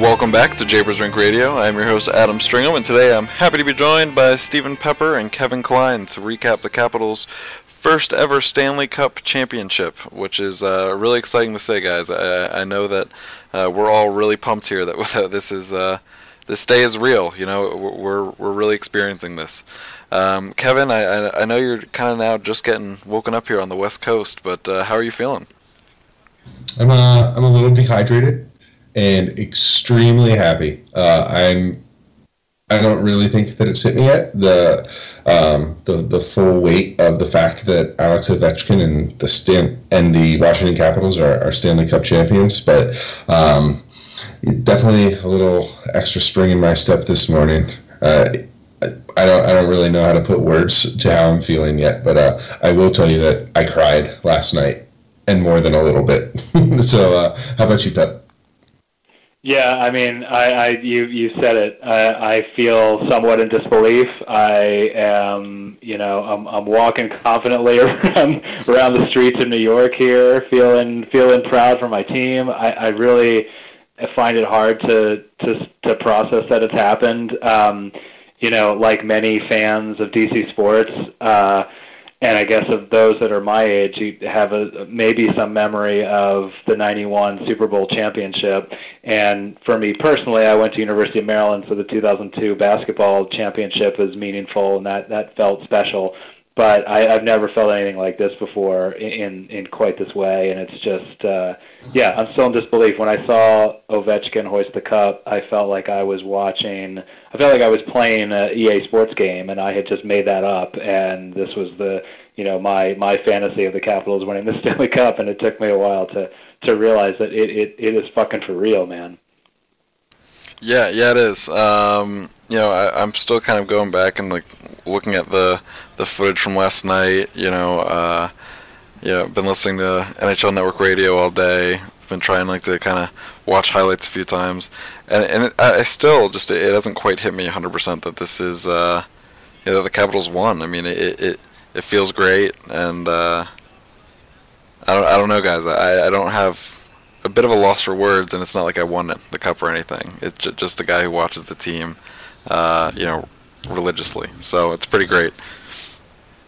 Welcome back to Japers Rink Radio. I'm your host Adam Stringham, and today I'm happy to be joined by Stephen Pepper and Kevin Klein to recap the Capitals' first ever Stanley Cup championship, which is uh, really exciting to say, guys. I, I know that uh, we're all really pumped here that this is uh, this day is real. You know, we're we're really experiencing this. Um, Kevin, I, I know you're kind of now just getting woken up here on the West Coast, but uh, how are you feeling? I'm uh, I'm a little dehydrated and extremely happy. Uh, I'm. I don't really think that it's hit me yet. The um, the the full weight of the fact that Alex Ovechkin and the Stan and the Washington Capitals are, are Stanley Cup champions, but um, definitely a little extra spring in my step this morning. Uh, I don't I don't really know how to put words to how I'm feeling yet, but uh, I will tell you that I cried last night and more than a little bit. so uh, how about you, Pep? Yeah, I mean, I, I you you said it. I, I feel somewhat in disbelief. I am, you know, I'm I'm walking confidently around around the streets of New York here, feeling feeling proud for my team. I, I really find it hard to to to process that it's happened. Um, you know, like many fans of DC sports. Uh, and I guess of those that are my age, you have a maybe some memory of the '91 Super Bowl championship. And for me personally, I went to University of Maryland, so the 2002 basketball championship is meaningful, and that that felt special but I, I've never felt anything like this before in in quite this way, and it's just uh, yeah, I'm still in disbelief. When I saw Ovechkin hoist the cup, I felt like I was watching. I felt like I was playing a EA Sports game, and I had just made that up, and this was the you know my my fantasy of the Capitals winning the Stanley Cup, and it took me a while to to realize that it it, it is fucking for real, man. Yeah, yeah, it is. Um, you know, I, I'm still kind of going back and like looking at the the footage from last night. You know, uh, you know, been listening to NHL Network Radio all day. Been trying like to kind of watch highlights a few times, and and it, I still just it hasn't quite hit me 100% that this is uh, you know, the Capitals won. I mean, it it, it feels great, and uh, I don't I don't know, guys. I I don't have a bit of a loss for words, and it's not like I won the cup or anything. It's just a guy who watches the team, uh, you know, religiously. So it's pretty great.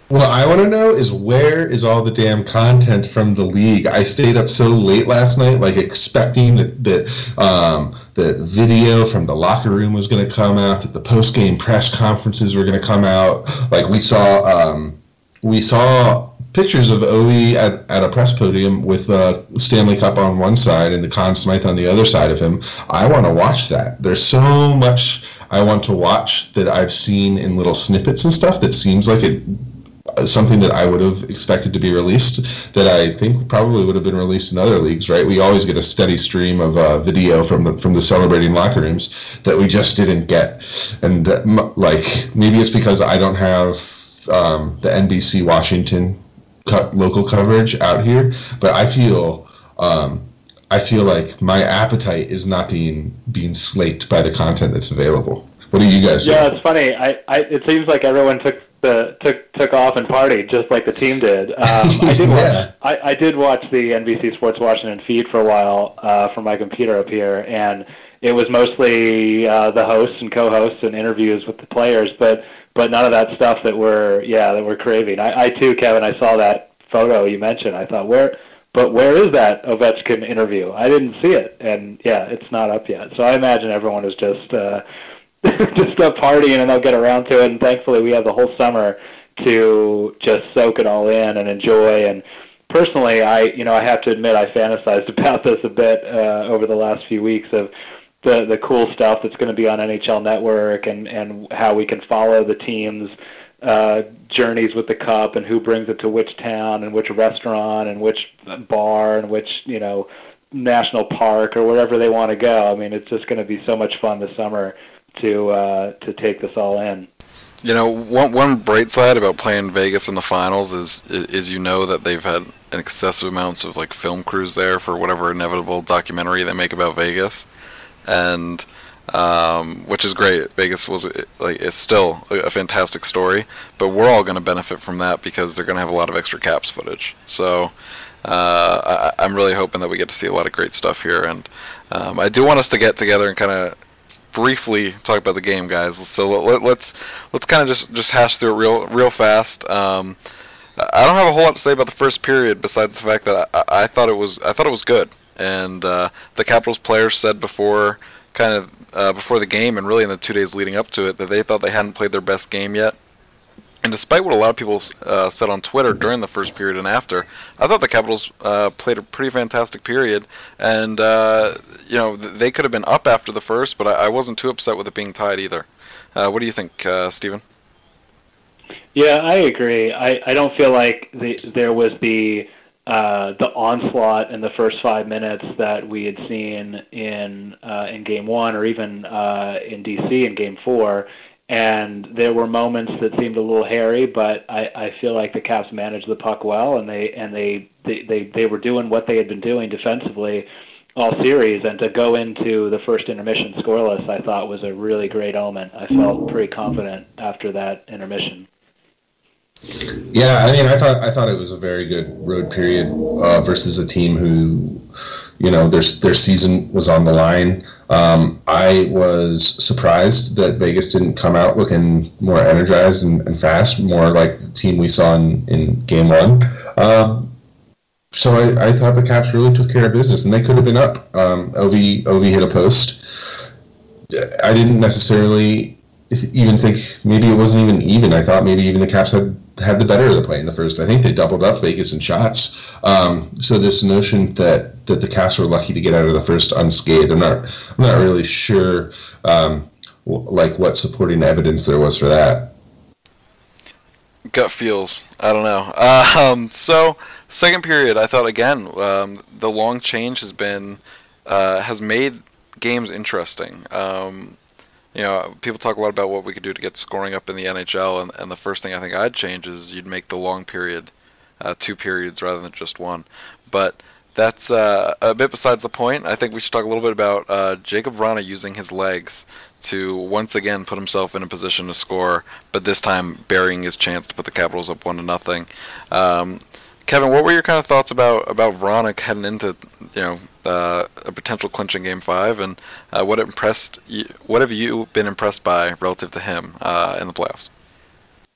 What I want to know is where is all the damn content from the league? I stayed up so late last night, like expecting that that um, the video from the locker room was going to come out, that the post game press conferences were going to come out. Like we saw, um, we saw pictures of Ovi at, at a press podium with a Stanley Cup on one side and the Conn Smythe on the other side of him. I want to watch that. There's so much I want to watch that I've seen in little snippets and stuff that seems like it something that I would have expected to be released that I think probably would have been released in other leagues, right? We always get a steady stream of uh, video from the from the celebrating locker rooms that we just didn't get, and uh, like maybe it's because I don't have um, the NBC Washington co- local coverage out here, but I feel. Um, I feel like my appetite is not being being slaked by the content that's available. What do you guys? Yeah, it's funny. I, I it seems like everyone took the took took off and partied just like the team did. Um, I did watch. yeah. I, I did watch the NBC Sports Washington feed for a while uh, from my computer up here, and it was mostly uh, the hosts and co-hosts and interviews with the players, but but none of that stuff that we're yeah that we're craving. I, I too, Kevin. I saw that photo you mentioned. I thought where. But where is that Ovechkin interview? I didn't see it, and yeah, it's not up yet. So I imagine everyone is just uh, just up partying and they'll get around to it. And thankfully, we have the whole summer to just soak it all in and enjoy. And personally, I you know I have to admit I fantasized about this a bit uh, over the last few weeks of the the cool stuff that's going to be on NHL Network and and how we can follow the teams. Uh, journeys with the cup and who brings it to which town and which restaurant and which bar and which you know national park or wherever they want to go. I mean, it's just going to be so much fun this summer to uh, to take this all in. You know, one one bright side about playing Vegas in the finals is is you know that they've had an excessive amounts of like film crews there for whatever inevitable documentary they make about Vegas, and um, which is great. Vegas was like it's still a fantastic story, but we're all going to benefit from that because they're going to have a lot of extra caps footage. So uh, I, am really hoping that we get to see a lot of great stuff here, and um, I do want us to get together and kind of briefly talk about the game, guys. So let, us let's, let's kind of just just hash through it real real fast. Um, I don't have a whole lot to say about the first period besides the fact that I, I thought it was I thought it was good, and uh, the Capitals players said before kind of uh, before the game and really in the two days leading up to it that they thought they hadn't played their best game yet. And despite what a lot of people uh, said on Twitter during the first period and after, I thought the Capitals uh, played a pretty fantastic period. And, uh, you know, they could have been up after the first, but I, I wasn't too upset with it being tied either. Uh, what do you think, uh, Stephen? Yeah, I agree. I, I don't feel like the, there was the uh, the onslaught in the first five minutes that we had seen in uh, in game one or even uh, in DC in game four and there were moments that seemed a little hairy, but I, I feel like the Caps managed the puck well, and they and they, they, they, they were doing what they had been doing defensively all series, and to go into the first intermission scoreless, I thought was a really great omen. I felt pretty confident after that intermission. Yeah, I mean, I thought I thought it was a very good road period uh, versus a team who, you know, their their season was on the line. Um, I was surprised that Vegas didn't come out looking more energized and, and fast, more like the team we saw in, in game one. Um, so I, I, thought the Caps really took care of business, and they could have been up. Um, Ov Ov hit a post. I didn't necessarily even think maybe it wasn't even even. I thought maybe even the Caps had had the better of the play in the first. I think they doubled up Vegas in shots. Um, so this notion that that the Caps were lucky to get out of the first unscathed, I'm not I'm not really sure um, like what supporting evidence there was for that. Gut feels. I don't know. Um, so second period, I thought again um, the long change has been uh, has made games interesting. Um, you know, people talk a lot about what we could do to get scoring up in the NHL, and, and the first thing I think I'd change is you'd make the long period uh, two periods rather than just one. But that's uh, a bit besides the point. I think we should talk a little bit about uh, Jakub Vrana using his legs to once again put himself in a position to score, but this time burying his chance to put the Capitals up one to nothing. Um, Kevin, what were your kind of thoughts about about Vrana heading into you know uh, a potential clinching game five, and uh, what impressed you, what have you been impressed by relative to him uh, in the playoffs?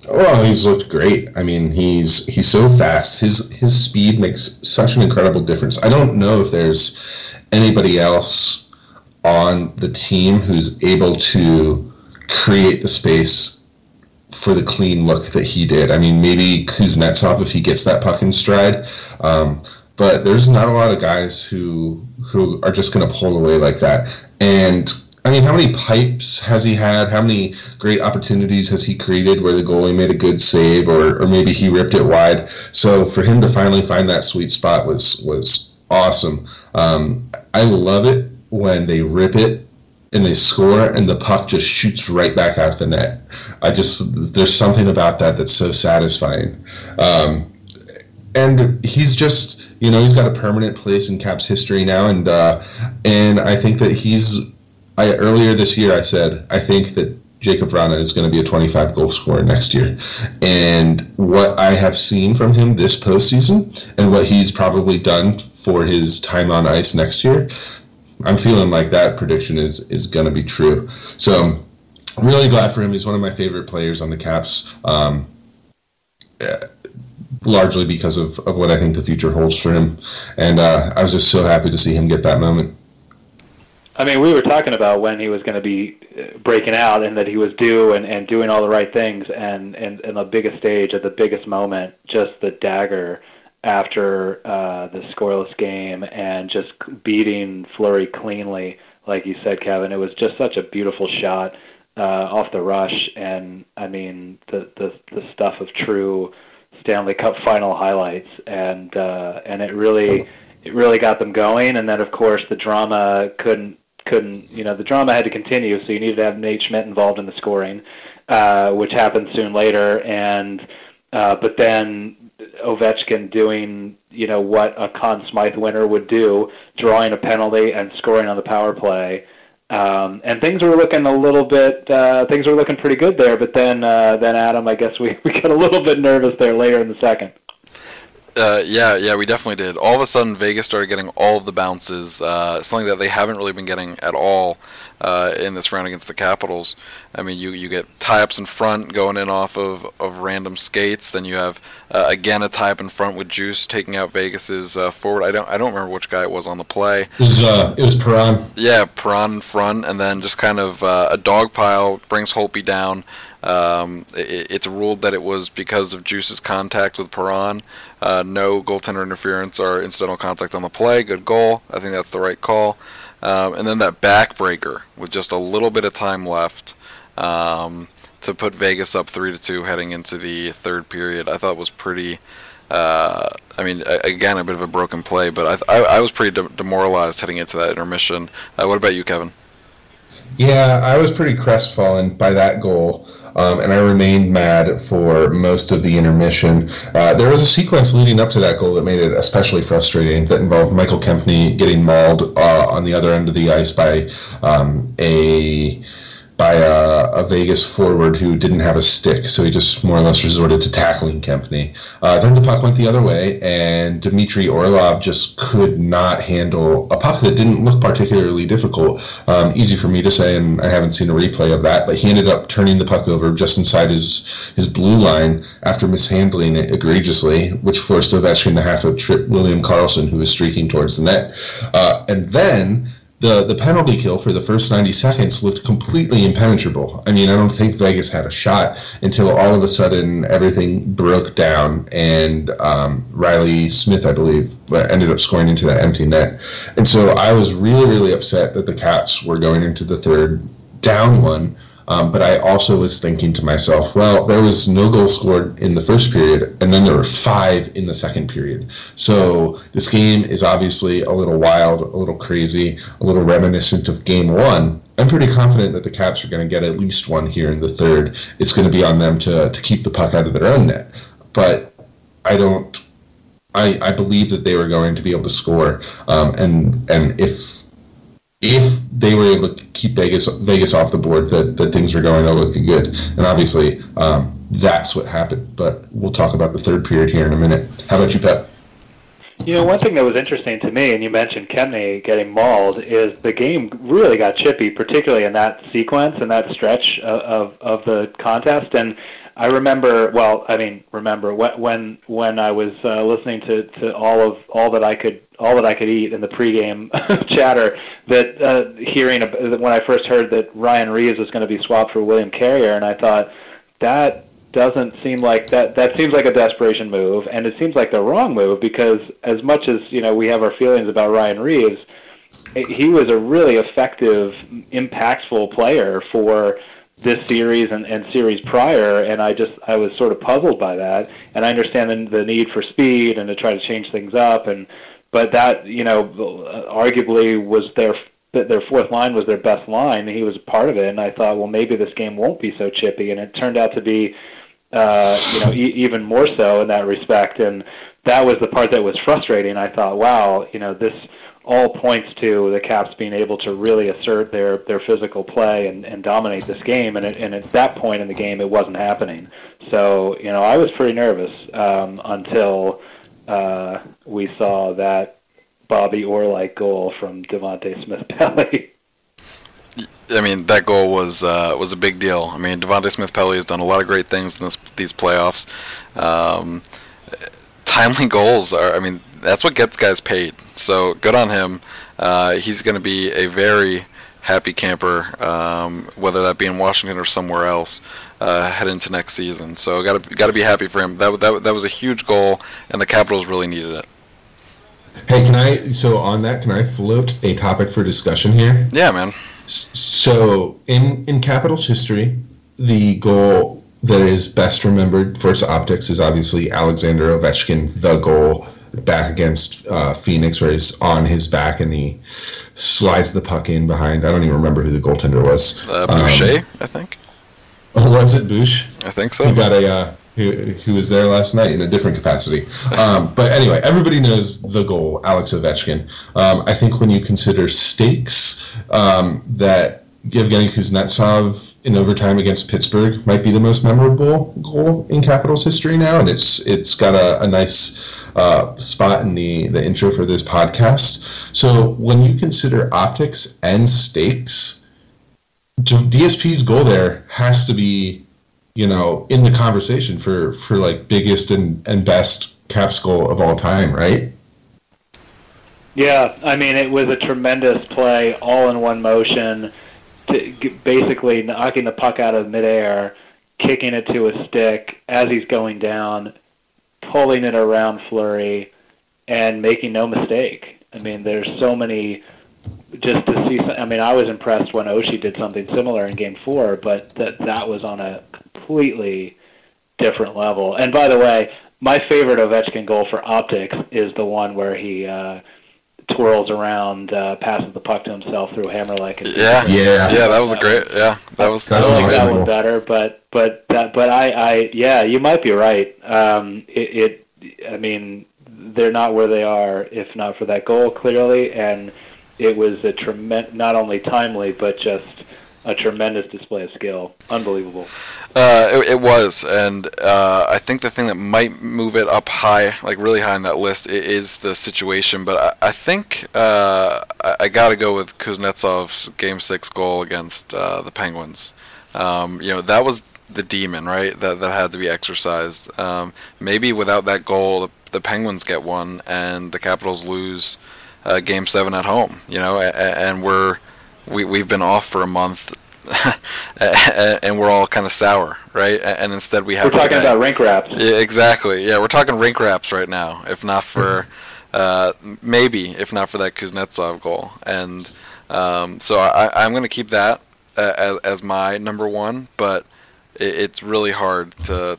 Oh, he's looked great. I mean, he's he's so fast. His his speed makes such an incredible difference. I don't know if there's anybody else on the team who's able to create the space for the clean look that he did. I mean, maybe Kuznetsov if he gets that puck in stride. Um, but there's not a lot of guys who who are just going to pull away like that. And I mean, how many pipes has he had? How many great opportunities has he created where the goalie made a good save, or, or maybe he ripped it wide? So for him to finally find that sweet spot was was awesome. Um, I love it when they rip it and they score and the puck just shoots right back out of the net. I just there's something about that that's so satisfying. Um, and he's just you know he's got a permanent place in Caps history now, and uh, and I think that he's. I earlier this year I said I think that Jakub Vrana is going to be a 25 goal scorer next year. And what I have seen from him this postseason and what he's probably done for his time on ice next year, I'm feeling like that prediction is is going to be true. So I'm really glad for him. He's one of my favorite players on the Caps. Um, largely because of, of what I think the future holds for him. And uh, I was just so happy to see him get that moment. I mean, we were talking about when he was going to be uh, breaking out and that he was due and, and doing all the right things and, and, and the biggest stage at the biggest moment, just the dagger after uh, the scoreless game and just beating Fleury cleanly, like you said, Kevin. It was just such a beautiful shot uh, off the rush, and I mean the, the the stuff of true Stanley Cup final highlights, and uh, and it really it really got them going. And then of course the drama couldn't couldn't you know the drama had to continue, so you needed to have Nate Schmidt involved in the scoring. uh, which happened soon later, and uh, but then Ovechkin doing you know what a Conn Smythe winner would do, drawing a penalty and scoring on the power play. Um, and things were looking a little bit, uh, things were looking pretty good there. But then, uh, then Adam, I guess we, we got a little bit nervous there later in the second. Uh, yeah, yeah, we definitely did. All of a sudden, Vegas started getting all of the bounces, uh, something that they haven't really been getting at all uh, in this round against the Capitals. I mean, you, you get tie-ups in front going in off of, of random skates. Then you have uh, again a tie-up in front with Juice taking out Vegas's uh, forward. I don't I don't remember which guy it was on the play. It was uh, it was Perron. Yeah, Perron in front, and then just kind of uh, a dog pile brings Holtby down. Um, it, it's ruled that it was because of Juice's contact with Perron. Uh, no goaltender interference or incidental contact on the play. Good goal. I think that's the right call. Um, and then that backbreaker with just a little bit of time left um, to put Vegas up three to two heading into the third period. I thought was pretty. Uh, I mean, again, a bit of a broken play, but I, I, I was pretty de- demoralized heading into that intermission. Uh, what about you, Kevin? Yeah, I was pretty crestfallen by that goal. Um, and I remained mad for most of the intermission. Uh, there was a sequence leading up to that goal that made it especially frustrating that involved Michael Kempny getting mauled uh, on the other end of the ice by um, a by a, a, Vegas forward who didn't have a stick, so he just more or less resorted to tackling Kempny. Uh, then the puck went the other way, and Dmitry Orlov just could not handle a puck that didn't look particularly difficult. Um, easy for me to say, and I haven't seen a replay of that, but he ended up turning the puck over just inside his his blue line after mishandling it egregiously, which forced Ovechkin to have to trip William Karlsson, who was streaking towards the net. Uh, and then the the penalty kill for the first 90 seconds looked completely impenetrable. I mean, I don't think Vegas had a shot until all of a sudden everything broke down and um, Reilly Smith, I believe, ended up scoring into that empty net. And so I was really, really upset that the Caps were going into the third down one um, but I also was thinking to myself, well, there was no goal scored in the first period, and then there were five in the second period. So this game is obviously a little wild, a little crazy, a little reminiscent of game one. I'm pretty confident that the Caps are going to get at least one here in the third. It's going to be on them to, to keep the puck out of their own net. But I don't. I, I believe that they were going to be able to score, um, and and if if they were able to keep Vegas Vegas off the board, that, that things were going to look good. And obviously, um, that's what happened. But we'll talk about the third period here in a minute. How about you, Pep? You know, one thing that was interesting to me, and you mentioned Kempny getting mauled, is the game really got chippy, particularly in that sequence and that stretch of, of, of the contest. And I remember, well, I mean, remember when when I was uh, listening to, to all of all that I could all that I could eat in the pregame chatter that uh, hearing when I first heard that Ryan Reaves was going to be swapped for William Carrier, and I thought that doesn't seem like that. That seems like a desperation move, and it seems like the wrong move because as much as you know we have our feelings about Ryan Reaves, he was a really effective, impactful player for this series and, and series prior, and I just I was sort of puzzled by that. And I understand the, the need for speed and to try to change things up, and but that you know arguably was their their fourth line was their best line. He was part of it, and I thought, well, maybe this game won't be so chippy, and it turned out to be, uh, you know, e- even more so in that respect. And that was the part that was frustrating. I thought, wow, you know, this all points to the Caps being able to really assert their, their physical play and, and dominate this game. And, it, and at that point in the game, it wasn't happening. So, you know, I was pretty nervous um, until uh, we saw that Bobby Orr-like goal from Devante Smith-Pelly. I mean, that goal was uh, was a big deal. I mean, Devante Smith-Pelly has done a lot of great things in this, these playoffs. Um, timely goals are, I mean, that's what gets guys paid. So good on him. Uh, he's going to be a very happy camper, um, whether that be in Washington or somewhere else, uh, head into next season. So got to got to be happy for him. That, that that was a huge goal, and the Capitals really needed it. Hey, can I? So on that, can I float a topic for discussion here? Yeah, man. So in in Capitals history, the goal that is best remembered for its optics is obviously Alexander Ovechkin, the goal back against uh, Phoenix, where he's on his back and he slides the puck in behind. I don't even remember who the goaltender was. Uh, Boucher, um, I think. Oh, was it Bush? I think so. He got a uh, who, who was there last night in a different capacity. Um, but anyway, everybody knows the goal, Alex Ovechkin. Um, I think when you consider stakes, um, that Yevgeny Kuznetsov in overtime against Pittsburgh might be the most memorable goal in Capitals history now, and it's it's got a, a nice uh, spot in the the intro for this podcast. So when you consider optics and stakes, DSP's goal there has to be you know, in the conversation for for like biggest and and best Caps goal of all time, right? Yeah, I mean, it was a tremendous play, all in one motion, to basically knocking the puck out of midair, kicking it to a stick as he's going down, pulling it around Fleury, and making no mistake. I mean, there's so many. Just to see, I mean, I was impressed when Oshie did something similar in Game Four, but that that was on a completely different level. And by the way, my favorite Ovechkin goal for optics is the one where he uh, twirls around, uh, passes the puck to himself through Hamrlik. Yeah, yeah, yeah. That was a great. Yeah, that was. I like that one better, but but that, but I, I yeah, you might be right. Um, it, it, I mean, they're not where they are if not for that goal, clearly, and it was a tremendous, not only timely, but just a tremendous display of skill. Unbelievable. Uh, it, it, was, and uh, I think the thing that might move it up high, like really high on that list, is the situation. But I, I think uh, I, I got to go with Kuznetsov's Game Six goal against uh, the Penguins. Um, you know that was the demon, right? That that had to be exercised. Um, maybe without that goal, the, the, Penguins get one, and the Capitals lose uh, Game Seven at home. You know, and, we're we we've been off for a month and we're all kind of sour, right? And instead we have. We're talking about rink wraps. Yeah, exactly. Yeah, we're talking rink wraps right now. If not for, uh, maybe if not for that Kuznetsov goal, and um, so I, am going to keep that as, as, my number one. But it, it's really hard to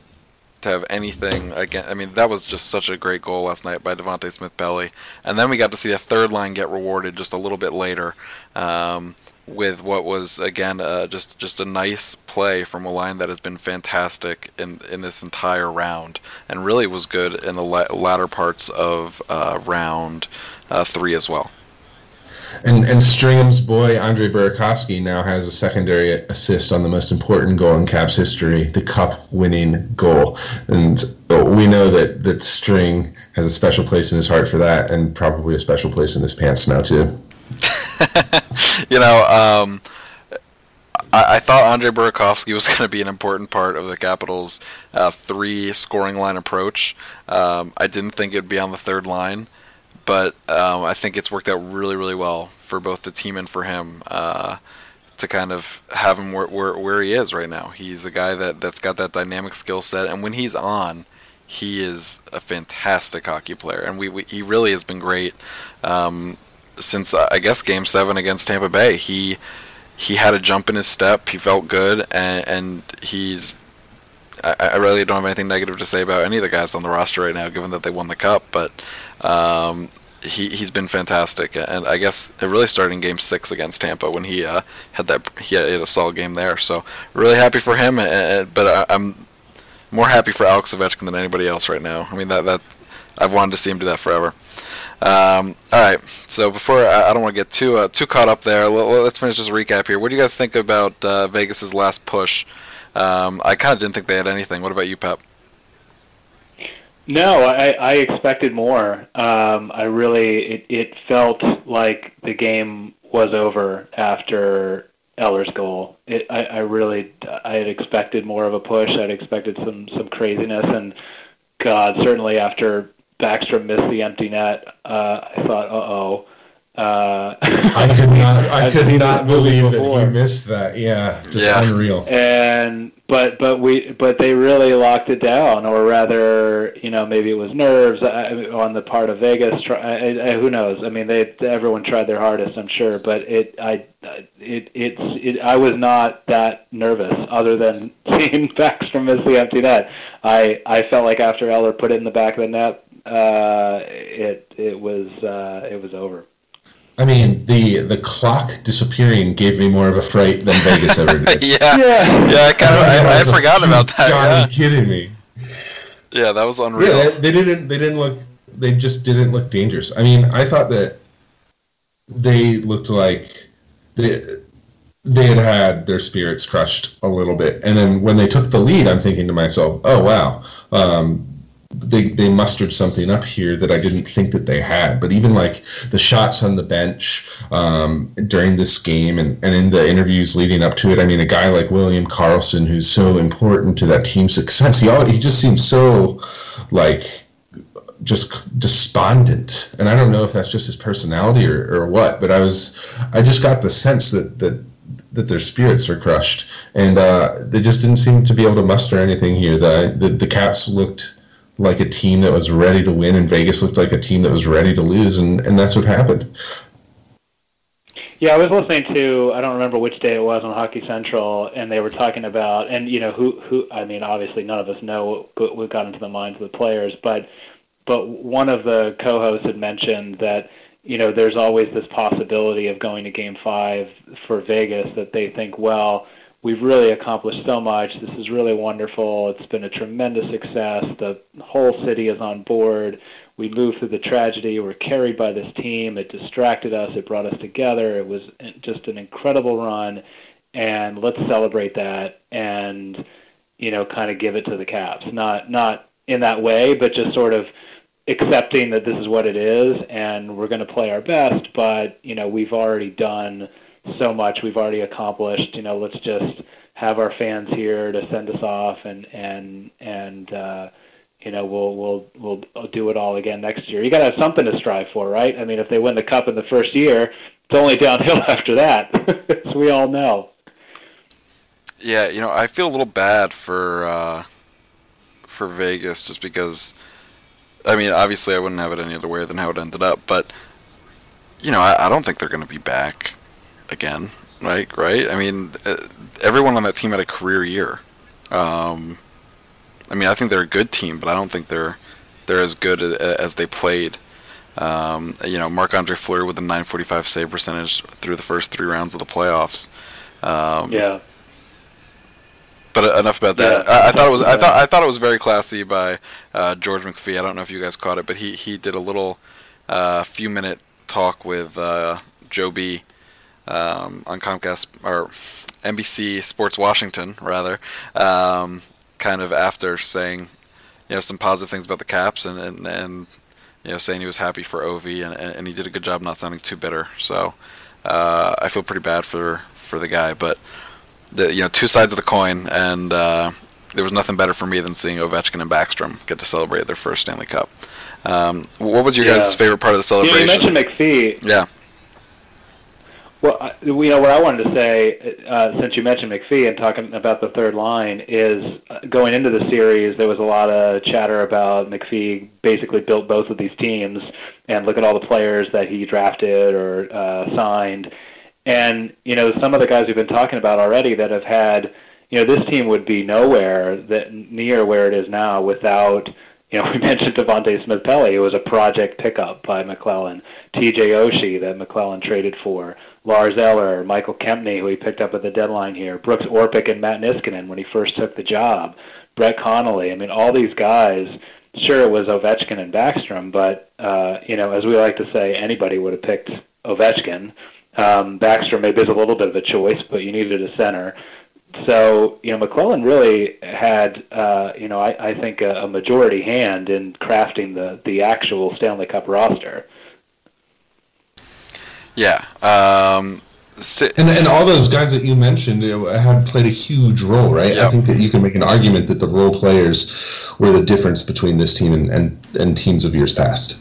to have anything again. I mean, that was just such a great goal last night by Devante Smith Pelly, and then we got to see the third line get rewarded just a little bit later. Um, with what was again uh, just just a nice play from a line that has been fantastic in in this entire round, and really was good in the la- latter parts of uh, round uh, three as well. And and Stringham's boy Andre Burakovsky now has a secondary assist on the most important goal in Caps history, the Cup-winning goal, and we know that that String has a special place in his heart for that, and probably a special place in his pants now too. you know, um, I, I, thought Andre Burakovsky was going to be an important part of the Capitals' uh, three scoring line approach. Um, I didn't think it'd be on the third line, but um, I think it's worked out really, really well for both the team and for him. Uh, to kind of have him where, where, where he is right now. He's a guy that, that's got that dynamic skill set, and when he's on, he is a fantastic hockey player, and we, we he really has been great. Um, since I guess Game Seven against Tampa Bay. He he had a jump in his step. He felt good, and, and he's. I, I, really don't have anything negative to say about any of the guys on the roster right now, given that they won the cup. But um, he he's been fantastic, and I guess it really started in Game Six against Tampa when he uh, had that he had a solid game there. So really happy for him, and, but I, I'm more happy for Alex Ovechkin than anybody else right now. I mean that that I've wanted to see him do that forever. Um, all right. So before I, I don't want to get too uh, too caught up there, let, us finish this recap here. What do you guys think about uh, Vegas's last push? Um, I kind of didn't think they had anything. What about you, Pep? No, I, I expected more. Um, I really it, it felt like the game was over after Eller's goal. It, I, I really I had expected more of a push. I'd expected some some craziness, and God, certainly after Backstrom missed the empty net, uh, I thought, uh oh. Uh, I could not. I could not believe that he missed that. Yeah, just yeah. unreal. And but but we but they really locked it down, or rather, you know, maybe it was nerves uh, on the part of Vegas. Try, I, I, who knows? I mean, they everyone tried their hardest, I'm sure, but it I it it's it, I was not that nervous, other than seeing Backstrom miss the empty net. I I felt like after Eller put it in the back of the net, uh, it it was uh, it was over. I mean, the the clock disappearing gave me more of a fright than Vegas ever did. yeah, yeah, yeah. I kind of I, I forgot about that. God, yeah. are you kidding me? Yeah, that was unreal. Yeah, they, they didn't. They didn't look. They just didn't look dangerous. I mean, I thought that they looked like they they had had their spirits crushed a little bit, and then when they took the lead, I'm thinking to myself, "Oh wow, um, they they mustered something up here that I didn't think that they had." But even like the shots on the bench um, during this game and, and in the interviews leading up to it, I mean, a guy like William Karlsson, who's so important to that team's success, he all, he just seems so like just despondent. And i don't know if that's just his personality or, or what but i was i just got the sense that that that their spirits are crushed. And uh, they just didn't seem to be able to muster anything here. The, the the caps looked like a team that was ready to win and vegas looked like a team that was ready to lose and and that's what happened. Yeah, I was listening to I don't remember which day it was on Hockey Central, and they were talking about and you know who who I mean obviously none of us know what, what got into the minds of the players, but but one of the co-hosts had mentioned that you know there's always this possibility of going to Game Five for Vegas that they think well we've really accomplished so much this is really wonderful it's been a tremendous success the whole city is on board we moved through the tragedy. We're carried by this team. It distracted us. It brought us together. It was just an incredible run, and let's celebrate that and you know kind of give it to the Caps. Not not in that way, but just sort of accepting that this is what it is, and we're going to play our best. But you know we've already done so much. We've already accomplished. You know let's just have our fans here to send us off and and and. Uh, you know, we'll we'll we'll do it all again next year. You got to have something to strive for, right? I mean, if they win the cup in the first year, it's only downhill after that, as we all know. Yeah, you know, I feel a little bad for uh, for Vegas just because. I mean, obviously, I wouldn't have it any other way than how it ended up, but you know, I, I don't think they're going to be back again, right? Right? I mean, uh, everyone on that team had a career year. Um, I mean, I think they're a good team, but I don't think they're they're as good as they played. Um, you know, Marc Andre Fleury with a 945 save percentage through the first three rounds of the playoffs. Um, yeah. But enough about that. Yeah. I, I thought it was I thought I thought it was very classy by uh, George McPhee. I don't know if you guys caught it, but he he did a little uh, few minute talk with uh, Joe B um, on Comcast or NBC Sports Washington rather. Um, kind of after saying, you know, some positive things about the Caps and and, and you know saying he was happy for Ovi and, and he did a good job not sounding too bitter. So uh, I feel pretty bad for for the guy, but the you know two sides of the coin, and uh, there was nothing better for me than seeing Ovechkin and Backstrom get to celebrate their first Stanley Cup. Um, what was your Yeah. guys' favorite part of the You, know, you celebration? mentioned McPhee. yeah, Well, you know what I wanted to say, uh, since you mentioned McPhee and talking about the third line, is uh, going into the series, there was a lot of chatter about McPhee basically built both of these teams, and look at all the players that he drafted or uh, signed, and you know some of the guys we've been talking about already that have had, you know, this team would be nowhere that near where it is now without. You know, we mentioned Devante Smith Pelly, who was a project pickup by MacLellan. TJ Oshie that MacLellan traded for. Lars Eller, Michael Kempny, who he picked up at the deadline here. Brooks Orpik and Matt Niskanen when he first took the job. Brett Connolly. I mean, all these guys. Sure, it was Ovechkin and Backstrom, but uh, you know, as we like to say, anybody would have picked Ovechkin. Um, Backstrom maybe is a little bit of a choice, but you needed a center. So you know, MacLellan really had uh, you know I, I think a, a majority hand in crafting the the actual Stanley Cup roster. Yeah. Um, si- And and all those guys that you mentioned uh, had played a huge role, right? Yeah. I think that you can make an argument that the role players were the difference between this team and, and, and teams of years past.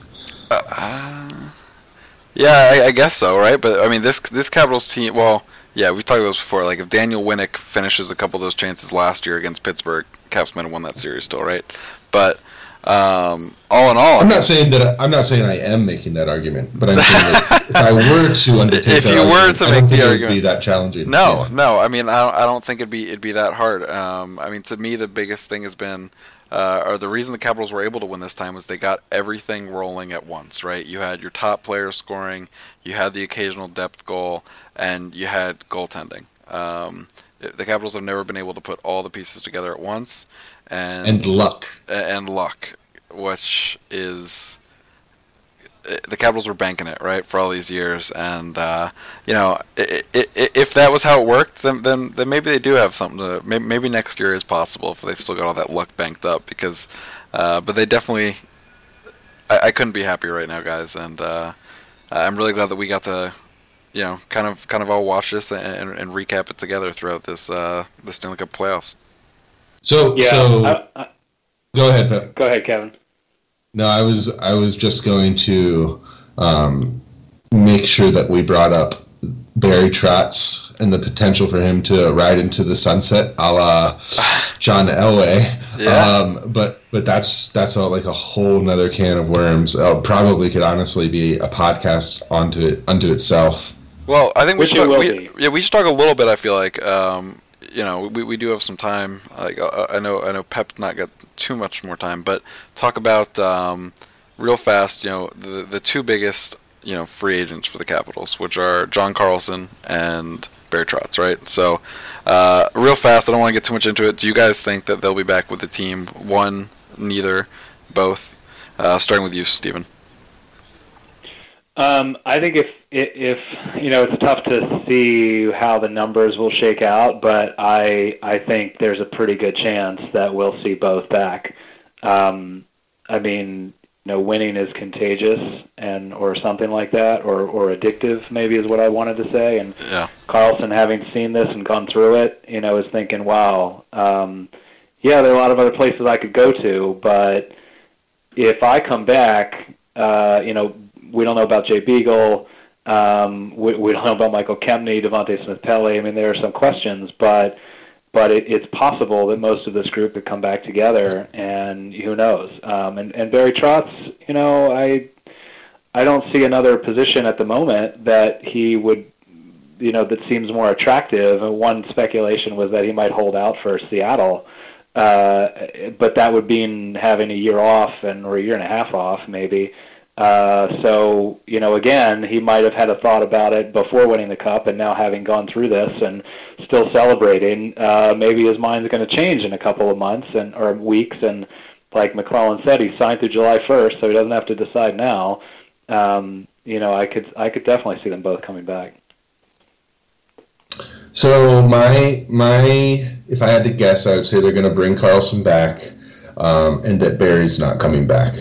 Yeah, I, I guess so, right? But I mean, this this Capitals team. Well, yeah, we've talked about this before. Like, if Daniel Winnik finishes a couple of those chances last year against Pittsburgh, Caps might have won that series still, right? But um, all in all, I'm not saying that I'm not saying I am making that argument, but I'm saying that if I were to undertake If that you were argument, to make the would be that challenging. No, Yeah. no. I mean, I don't, I don't think it'd be it'd be that hard. Um, I mean, to me, the biggest thing has been, uh, or the reason the Capitals were able to win this time was they got everything rolling at once. Right? You had your top players scoring, you had the occasional depth goal, and you had goaltending. Um, the Capitals have never been able to put all the pieces together at once, and And luck. and luck, which is the Capitals were banking it right for all these years, and uh, you know if that was how it worked, then then, then maybe they do have something to. Maybe, maybe next year is possible if they've still got all that luck banked up because, uh, but they definitely. I, I couldn't be happier right now, guys, and uh, I'm really glad that we got to. You know, kind of, kind of all watch this and, and, and recap it together throughout this, uh, the Stanley Cup playoffs. So, Yeah. so I, I, go ahead, Pep. go ahead, Kevin. No, I was I was just going to um, make sure that we brought up Barry Trotz and the potential for him to ride into the sunset, a la John Elway. Yeah. Um, but but that's that's a, like a whole nother can of worms. Uh, probably could honestly be a podcast onto it unto itself. Well, I think we should talk, we, yeah we should talk a little bit. I feel like um, you know we, we do have some time. Like uh, I know I know Pep not got too much more time, but talk about um, real fast. You know the the two biggest you know free agents for the Capitals, which are John Carlson and Barry Trotz, right? So uh, real fast. I don't want to get too much into it. Do you guys think that they'll be back with the team? One, neither, both. Uh, starting with you, Stephen. Um, I think if if you know, it's tough to see how the numbers will shake out, but I I think there's a pretty good chance that we'll see both back. Um, I mean, you know, winning is contagious, and or something like that, or or addictive, maybe is what I wanted to say. And Yeah. Carlson, having seen this and gone through it, you know, is thinking, wow, um, yeah, there are a lot of other places I could go to, but if I come back, uh, you know, we don't know about Jay Beagle. Um, we, we don't know about Michael Kempny, Devante Smith-Pelly. I mean, there are some questions, but but it, it's possible that most of this group could come back together, and who knows? Um, and, and Barry Trotz, you know, I I don't see another position at the moment that he would, you know, that seems more attractive. And one speculation was that he might hold out for Seattle, uh, but that would mean having a year off and or a year and a half off, maybe. Uh, so you know, again, he might have had a thought about it before winning the cup, and now having gone through this and still celebrating, uh, maybe his mind's going to change in a couple of months and or weeks. And like MacLellan said, he signed through July 1st, so he doesn't have to decide now. Um, you know, I could I could definitely see them both coming back. So my my if I had to guess, I would say they're going to bring Carlson back, um, and that Barry's not coming back.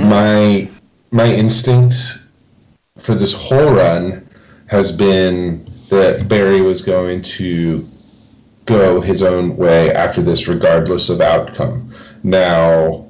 My my instinct for this whole run has been that Barry was going to go his own way after this, regardless of outcome. Now,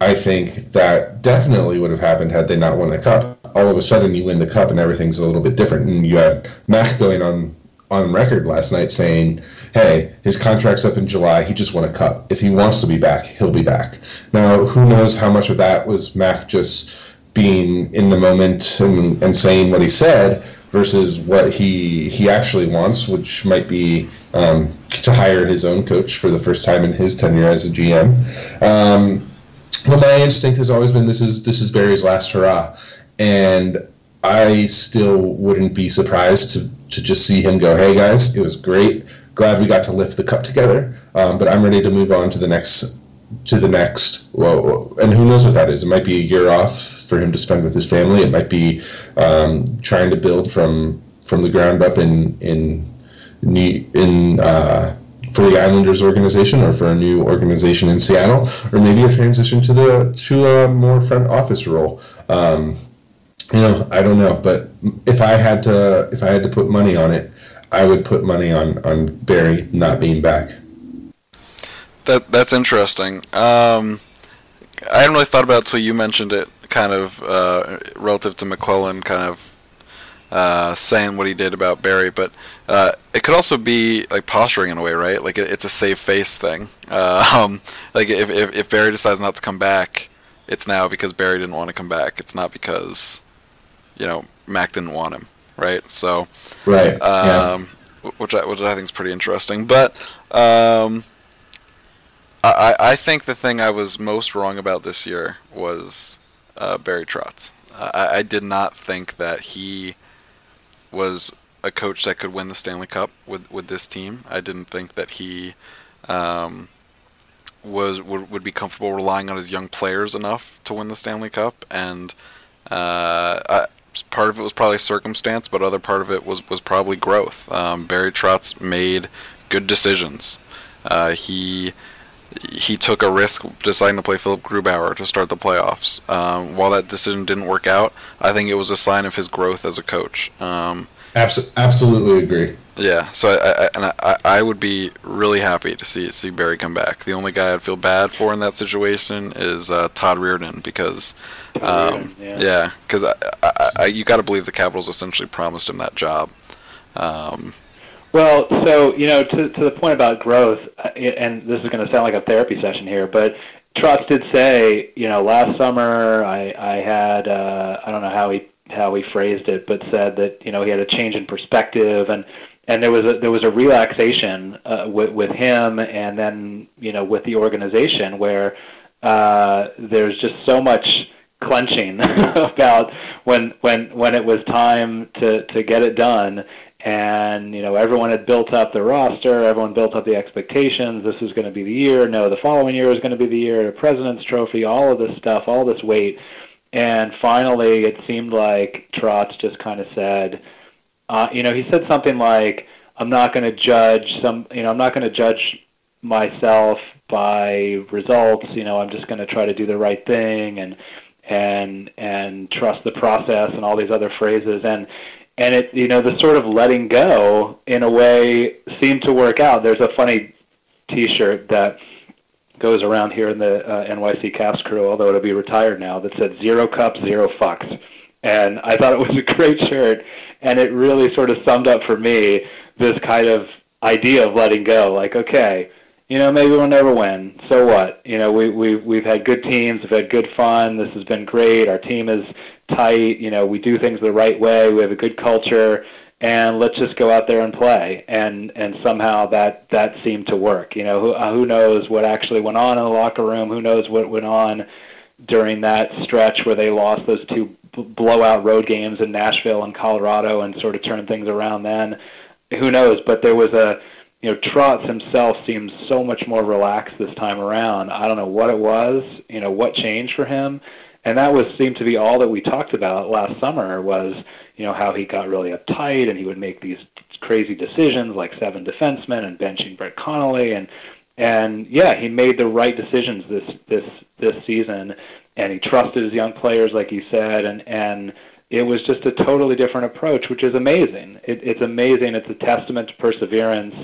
I think that definitely would have happened had they not won the cup. All of a sudden, you win the cup, and everything's a little bit different. And you had Mac going on on record last night saying, "Hey, his contract's up in July. He just won a cup. If he wants to be back, he'll be back." Now, who knows how much of that was Mac just being in the moment and, and saying what he said versus what he he actually wants, which might be um, to hire his own coach for the first time in his tenure as a GM. Um, but my instinct has always been this is this is Barry's last hurrah, and I still wouldn't be surprised to to just see him go, "Hey guys, it was great. Glad we got to lift the cup together, um, but I'm ready to move on to the next to the next." Well, and who knows what that is? It might be a year off for him to spend with his family. It might be um, trying to build from from the ground up in in in uh, for the Islanders organization or for a new organization in Seattle, or maybe a transition to the to a more front office role. Um, you know, I don't know, but if I had to if I had to put money on it, I would put money on on Barry not being back. That that's interesting. Um, I hadn't really thought about it until you mentioned it, kind of uh, relative to MacLellan, kind of uh, saying what he did about Barry, but uh, it could also be like posturing in a way, right? Like it, it's a save face thing. Uh, um, like if, if if Barry decides not to come back, it's now because Barry didn't want to come back. It's not because you know Mac didn't want him, right? So right, um, yeah. which I which I think is pretty interesting. But um, I I think the thing I was most wrong about this year was uh, Barry Trotz. I, I did not think that he was a coach that could win the Stanley Cup with with this team. I didn't think that he um, was would, would be comfortable relying on his young players enough to win the Stanley Cup, and uh, I, part of it was probably circumstance, but other part of it was was probably growth. Um, Barry Trotz made good decisions. Uh, he he took a risk deciding to play Philip Grubauer to start the playoffs. Um, while that decision didn't work out, I think it was a sign of his growth as a coach. Um, Absol- absolutely agree. Yeah, so I, I and I, I would be really happy to see see Barry come back. The only guy I'd feel bad for in that situation is uh, Todd Reirden because, um, yeah, because yeah, I, I, you got to believe the Capitals essentially promised him that job. Um, well, so you know, to to the point about growth, uh, and this is going to sound like a therapy session here, but Trotz did say, you know, last summer I I had uh, I don't know how he how he phrased it, but said that you know he had a change in perspective and and there was a there was a relaxation uh, with with him and then you know with the organization where uh, there's just so much clenching about when when when it was time to to get it done and you know everyone had built up the roster, everyone built up the expectations. This was going to be the year. No, the following year was going to be the year. The President's Trophy, all of this stuff, all this weight, and finally it seemed like Trotz just kind of said, uh, you know, he said something like, "I'm not going to judge some, you know, I'm not going to judge myself by results. You know, I'm just going to try to do the right thing and." and and trust the process and all these other phrases and and it you know the sort of letting go in a way seemed to work out. There's a funny T-shirt that goes around here in the uh, NYC Caps crew, although it'll be retired now, that said zero cups, zero fucks. And I thought it was a great shirt, and it really sort of summed up for me this kind of idea of letting go. Like, okay, you know, maybe we'll never win. So what? You know, we we we've had good teams, we've had good fun. This has been great. Our team is tight. You know, we do things the right way. We have a good culture, and let's just go out there and play. And and somehow that that seemed to work. You know, who uh, who knows what actually went on in the locker room? Who knows what went on during that stretch where they lost those two blowout road games in Nashville and Colorado and sort of turned things around then? Who knows? But there was a you know, Trotz himself seems so much more relaxed this time around. I don't know what it was, you know, what changed for him, and that was seemed to be all that we talked about last summer was, you know, how he got really uptight and he would make these crazy decisions like seven defensemen and benching Brett Connolly and and yeah, he made the right decisions this this this season, and he trusted his young players, like you said, and and it was just a totally different approach, which is amazing. It, it's amazing. It's a testament to perseverance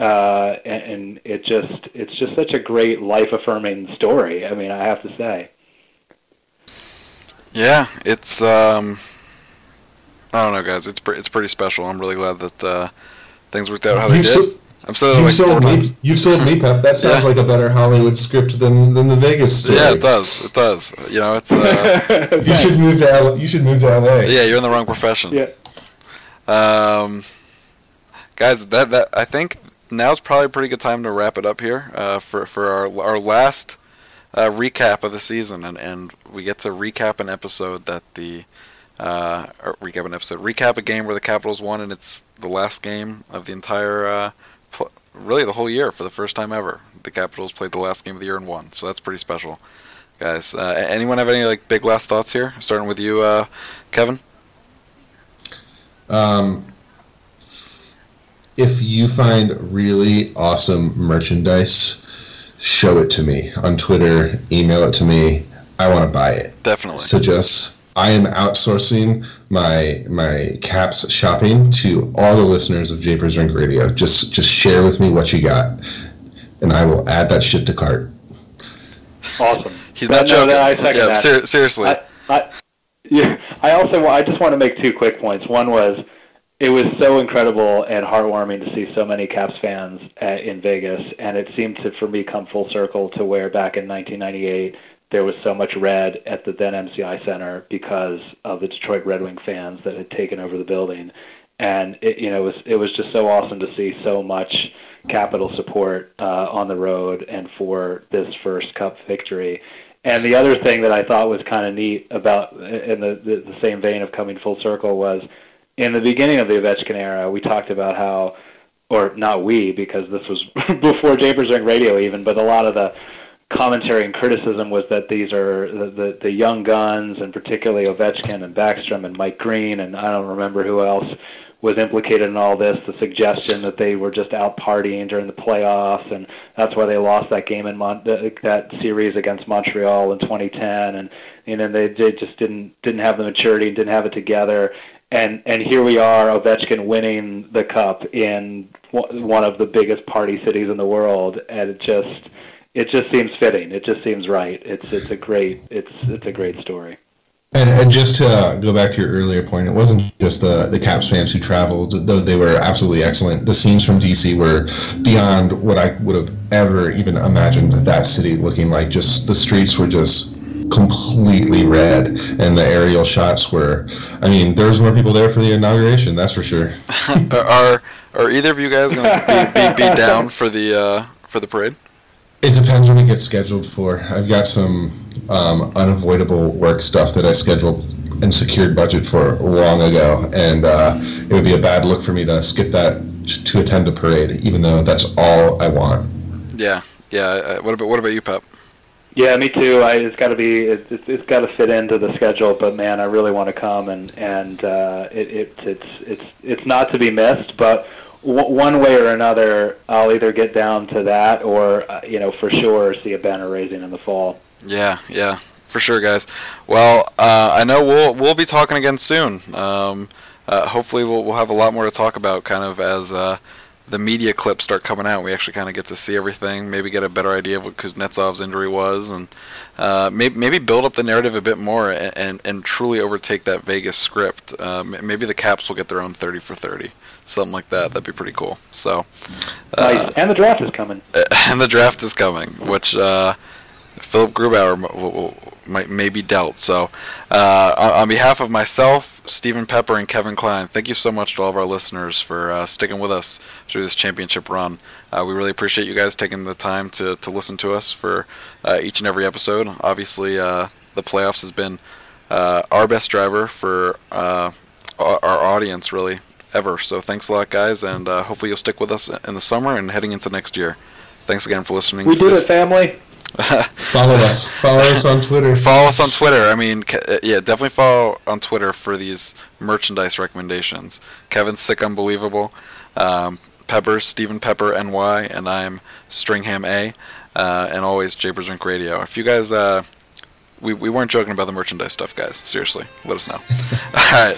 uh, and, and it just it's just such a great life affirming story. I mean, I have to say. Yeah, it's um, I don't know, guys. It's pre- it's pretty special. I'm really glad that uh, things worked out how they you did. So, I'm still you like sold me, You sold me, Pep. That sounds yeah. like a better Hollywood script than, than the Vegas story. Yeah, it does. It does. You know, it's. Uh, you should move to L- You should move to LA. Yeah, you're in the wrong profession. Yeah. Um, guys, that that I think now's probably a pretty good time to wrap it up here uh, for for our our last uh, recap of the season, and and we get to recap an episode that the uh, recap an episode recap a game where the Capitals won, and it's the last game of the entire uh, pl- really the whole year for the first time ever. The Capitals played the last game of the year and won, so that's pretty special, guys. Uh, anyone have any like big last thoughts here? Starting with you, uh, Kevin. Um, if you find really awesome merchandise, show it to me on Twitter, email it to me. I want to buy it. Definitely. So just I am outsourcing my my caps shopping to all the listeners of Japers Rink Radio. Just just share with me what you got, and I will add that shit to cart. Awesome. He's not no, joking. No, I second yeah, that. Ser- seriously. I, I, yeah, I also I just want to make two quick points. One was it was so incredible and heartwarming to see so many Caps fans at, in Vegas, and it seemed to for me come full circle to where back in 1998 there was so much red at the then MCI Center because of the Detroit Red Wing fans that had taken over the building, and it you know it was it was just so awesome to see so much capital support uh, on the road and for this first Cup victory. And the other thing that I thought was kind of neat about, in the, the, the same vein of coming full circle, was in the beginning of the Ovechkin era, we talked about how, or not we, because this was before Japers Rink Radio even, but a lot of the commentary and criticism was that these are the, the, the young guns, and particularly Ovechkin and Backstrom and Mike Green, and I don't remember who else was implicated in all this. The suggestion that they were just out partying during the playoffs, and that's why they lost that game in Mon- that series against Montreal in 2010, and you know they, they just didn't didn't have the maturity and didn't have it together. And and here we are, Ovechkin winning the cup in one of the biggest party cities in the world, and it just it just seems fitting. It just seems right. It's it's a great it's it's a great story. And, and just to uh, go back to your earlier point, it wasn't just the, the Caps fans who traveled, though they were absolutely excellent. The scenes from DC were beyond what I would have ever even imagined that city looking like. Just the streets were just completely red, and the aerial shots were. I mean, there was more people there for the inauguration, that's for sure. are are either of you guys going to be, be, be, down for the uh, for the parade? It depends when it gets scheduled for. I've got some um, unavoidable work stuff that I scheduled and secured budget for long ago, and uh, it would be a bad look for me to skip that to attend a parade, even though that's all I want. Yeah, yeah. What about what about you, Pep? Yeah, me too. I, it's got to be it's, it's got to fit into the schedule, but man, I really want to come and and uh, it, it it's it's it's not to be missed, but one way or another, I'll either get down to that or, uh, you know, for sure see a banner raising in the fall. Yeah, yeah, for sure, guys. Well, uh, I know we'll we'll be talking again soon. Um, uh, hopefully, we'll we'll have a lot more to talk about, kind of as uh, the media clips start coming out. We actually kind of get to see everything, maybe get a better idea of what Kuznetsov's injury was, and uh, maybe maybe build up the narrative a bit more and and, and truly overtake that Vegas script. Uh, maybe the Caps will get their own 30 for 30 something like that. That'd be pretty cool. So, uh, nice. And the draft is coming. And the draft is coming, which uh, Philip Grubauer will, will, might may be dealt. So, uh, on behalf of myself, Stephen Pepper, and Kevin Klein, thank you so much to all of our listeners for uh, sticking with us through this championship run. Uh, we really appreciate you guys taking the time to, to listen to us for uh, each and every episode. Obviously, the playoffs has been our best driver for our audience, really ever. So thanks a lot, guys, and uh, hopefully you'll stick with us in the summer and heading into next year. Thanks again for listening. We did this. it, family. follow us. Follow us on Twitter. Follow us on Twitter. I mean, uh, yeah, definitely follow on Twitter for these merchandise recommendations. Kevin's sick, unbelievable. Um, Peppers, Stephen Pepper NY, and I'm Stringham A, uh, and always Japers Rink Radio. If you guys, uh, we we weren't joking about the merchandise stuff, guys. Seriously, let us know. All right.